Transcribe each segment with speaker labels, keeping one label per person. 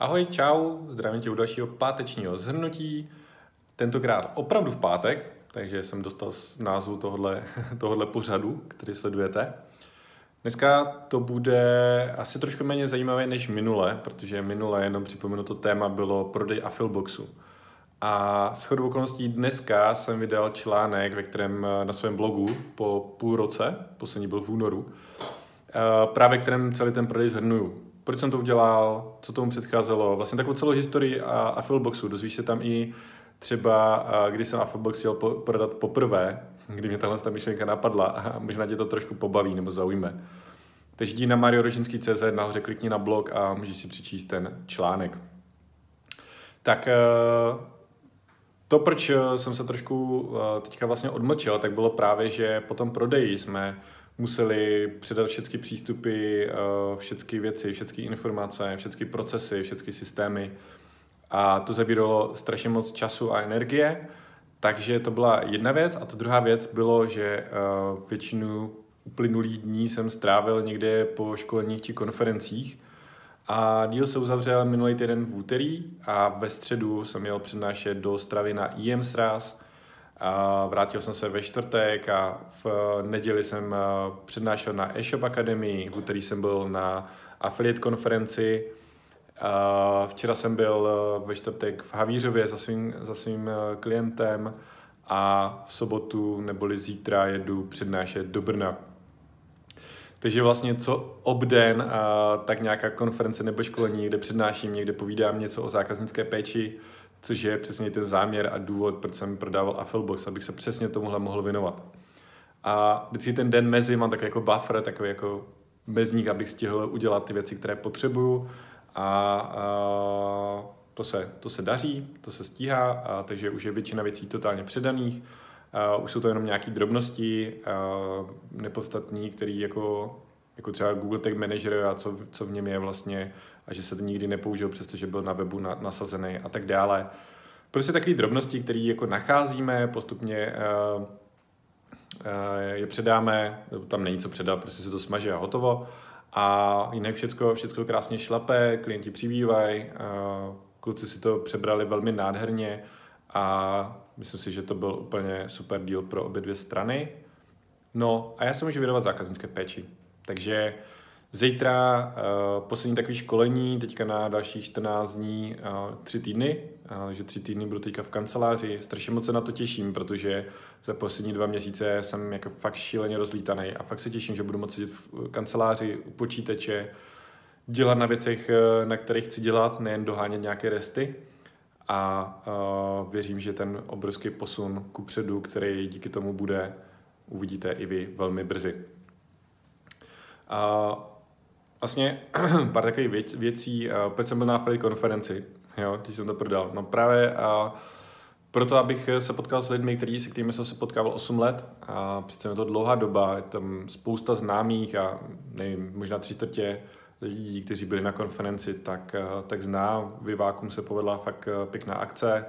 Speaker 1: Ahoj, čau, zdravím tě u dalšího pátečního zhrnutí. Tentokrát opravdu v pátek, takže jsem dostal z názvu tohohle, tohohle pořadu, který sledujete. Dneska to bude asi trošku méně zajímavé než minule, protože minule, jenom připomenu, to téma bylo prodej Affilboxu. A s chodou okolností dneska jsem vydal článek, ve kterém na svém blogu po půl roce, poslední byl v únoru, eh, právě kterém celý ten prodej zhrnuju proč jsem to udělal, co tomu předcházelo, vlastně takovou celou historii a Affilboxu. Dozvíš se tam i třeba, když jsem Affilbox chtěl prodat poprvé, kdy mě tahle ta myšlenka napadla a možná tě to trošku pobaví nebo zaujme. Takže jdi na mariorožinský.cz, nahoře klikni na blog a můžeš si přečíst ten článek. Tak e, to, proč jsem se trošku e, teďka vlastně odmlčil, tak bylo právě, že po tom prodeji jsme museli předat všechny přístupy, eh, všechny věci, všechny informace, všechny procesy, všechny systémy. A to zabíralo strašně moc času a energie, takže to byla jedna věc. A ta druhá věc bylo, že eh, většinu uplynulých dní jsem strávil někde po školeních či konferencích. A díl se uzavřel minulý týden v úterý a ve středu jsem měl přednášet do Stravy na IM SRAS, a vrátil jsem se ve čtvrtek a v neděli jsem eh, přednášel na eShop Academy, v úterý jsem byl na affiliate konferenci, a včera jsem byl eh, ve čtvrtek v Havířově za svým, za svým eh, klientem a v sobotu neboli zítra jedu přednášet do Brna. Takže vlastně co obden, a tak nějaká konference nebo školení, kde přednáším, někde povídám něco o zákaznické péči, což je přesně ten záměr a důvod, proč jsem prodával Affilbox, abych se přesně tomuhle mohl věnovat. A vždycky ten den mezi mám takový jako buffer, takový jako mezník, abych stihl udělat ty věci, které potřebuju a, a to, se, to se daří, to se stíhá, a, takže už je většina věcí totálně předaných, a, už jsou to jenom nějaké drobnosti a, nepodstatní, které jako jako třeba Google Tag Manager a co, co v něm je vlastně a že se to nikdy nepoužil, přestože byl na webu na, nasazený a tak dále. Prostě takové drobnosti, které jako nacházíme, postupně uh, uh, je předáme, tam není co předat, prostě se to smaže a hotovo. A jinak všechno, všechno krásně šlape, klienti přibývají, uh, kluci si to přebrali velmi nádherně a myslím si, že to byl úplně super deal pro obě dvě strany. No a já se můžu věnovat zákaznické péči. Takže zítra uh, poslední takové školení, teďka na další 14 dní, uh, tři týdny, uh, že tři týdny budu teďka v kanceláři. Strašně moc se na to těším, protože za poslední dva měsíce jsem jako fakt šíleně rozlítaný a fakt se těším, že budu moci sedět v kanceláři u počítače, dělat na věcech, na kterých chci dělat, nejen dohánět nějaké resty. A uh, věřím, že ten obrovský posun ku předu, který díky tomu bude, uvidíte i vy velmi brzy. A vlastně pár takových věc, věcí, proč jsem byl na affiliate konferenci, jo, když jsem to prodal. No právě a proto, abych se potkal s lidmi, který, se kterými jsem se potkával 8 let a přece je to dlouhá doba, je tam spousta známých a nevím, možná tři čtvrtě lidí, kteří byli na konferenci, tak, tak zná. Vyvákum se povedla fakt pěkná akce,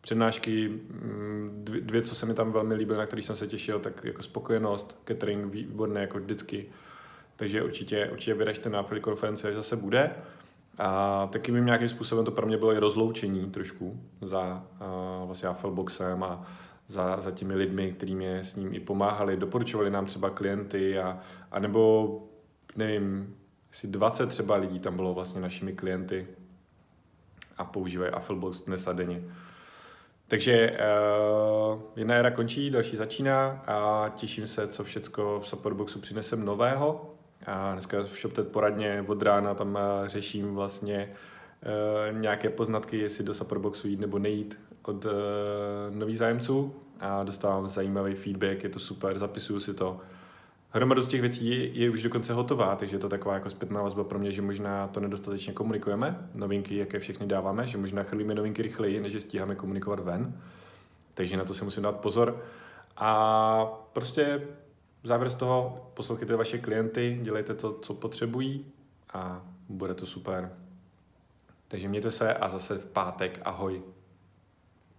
Speaker 1: přednášky, mm, dvě, dvě, co se mi tam velmi líbilo, na který jsem se těšil, tak jako spokojenost, catering výborné jako vždycky takže určitě, určitě vyražte na Affiliate konferenci, až zase bude. A taky mi nějakým způsobem to pro mě bylo i rozloučení trošku za uh, vlastně Affilboxem a za, za těmi lidmi, kteří mě s ním i pomáhali, doporučovali nám třeba klienty a, a nebo nevím, asi 20 třeba lidí tam bylo vlastně našimi klienty a používají Affilbox dnes a denně. Takže uh, jedna éra končí, další začíná a těším se, co všecko v Supportboxu přinesem nového. A dneska v ShopTet poradně od rána tam eh, řeším vlastně uh, nějaké poznatky, jestli do Supperboxu jít nebo nejít od uh, nových zájemců a dostávám zajímavý feedback, je to super, zapisuju si to. Hromadu z těch věcí je, je už dokonce hotová, takže je to taková jako zpětná vazba pro mě, že možná to nedostatečně komunikujeme, novinky, jaké všechny dáváme, že možná chrlíme novinky rychleji, než je stíháme komunikovat ven. Takže na to si musím dát pozor. A prostě závěr z toho, poslouchejte vaše klienty, dělejte to, co potřebují a bude to super. Takže mějte se a zase v pátek ahoj.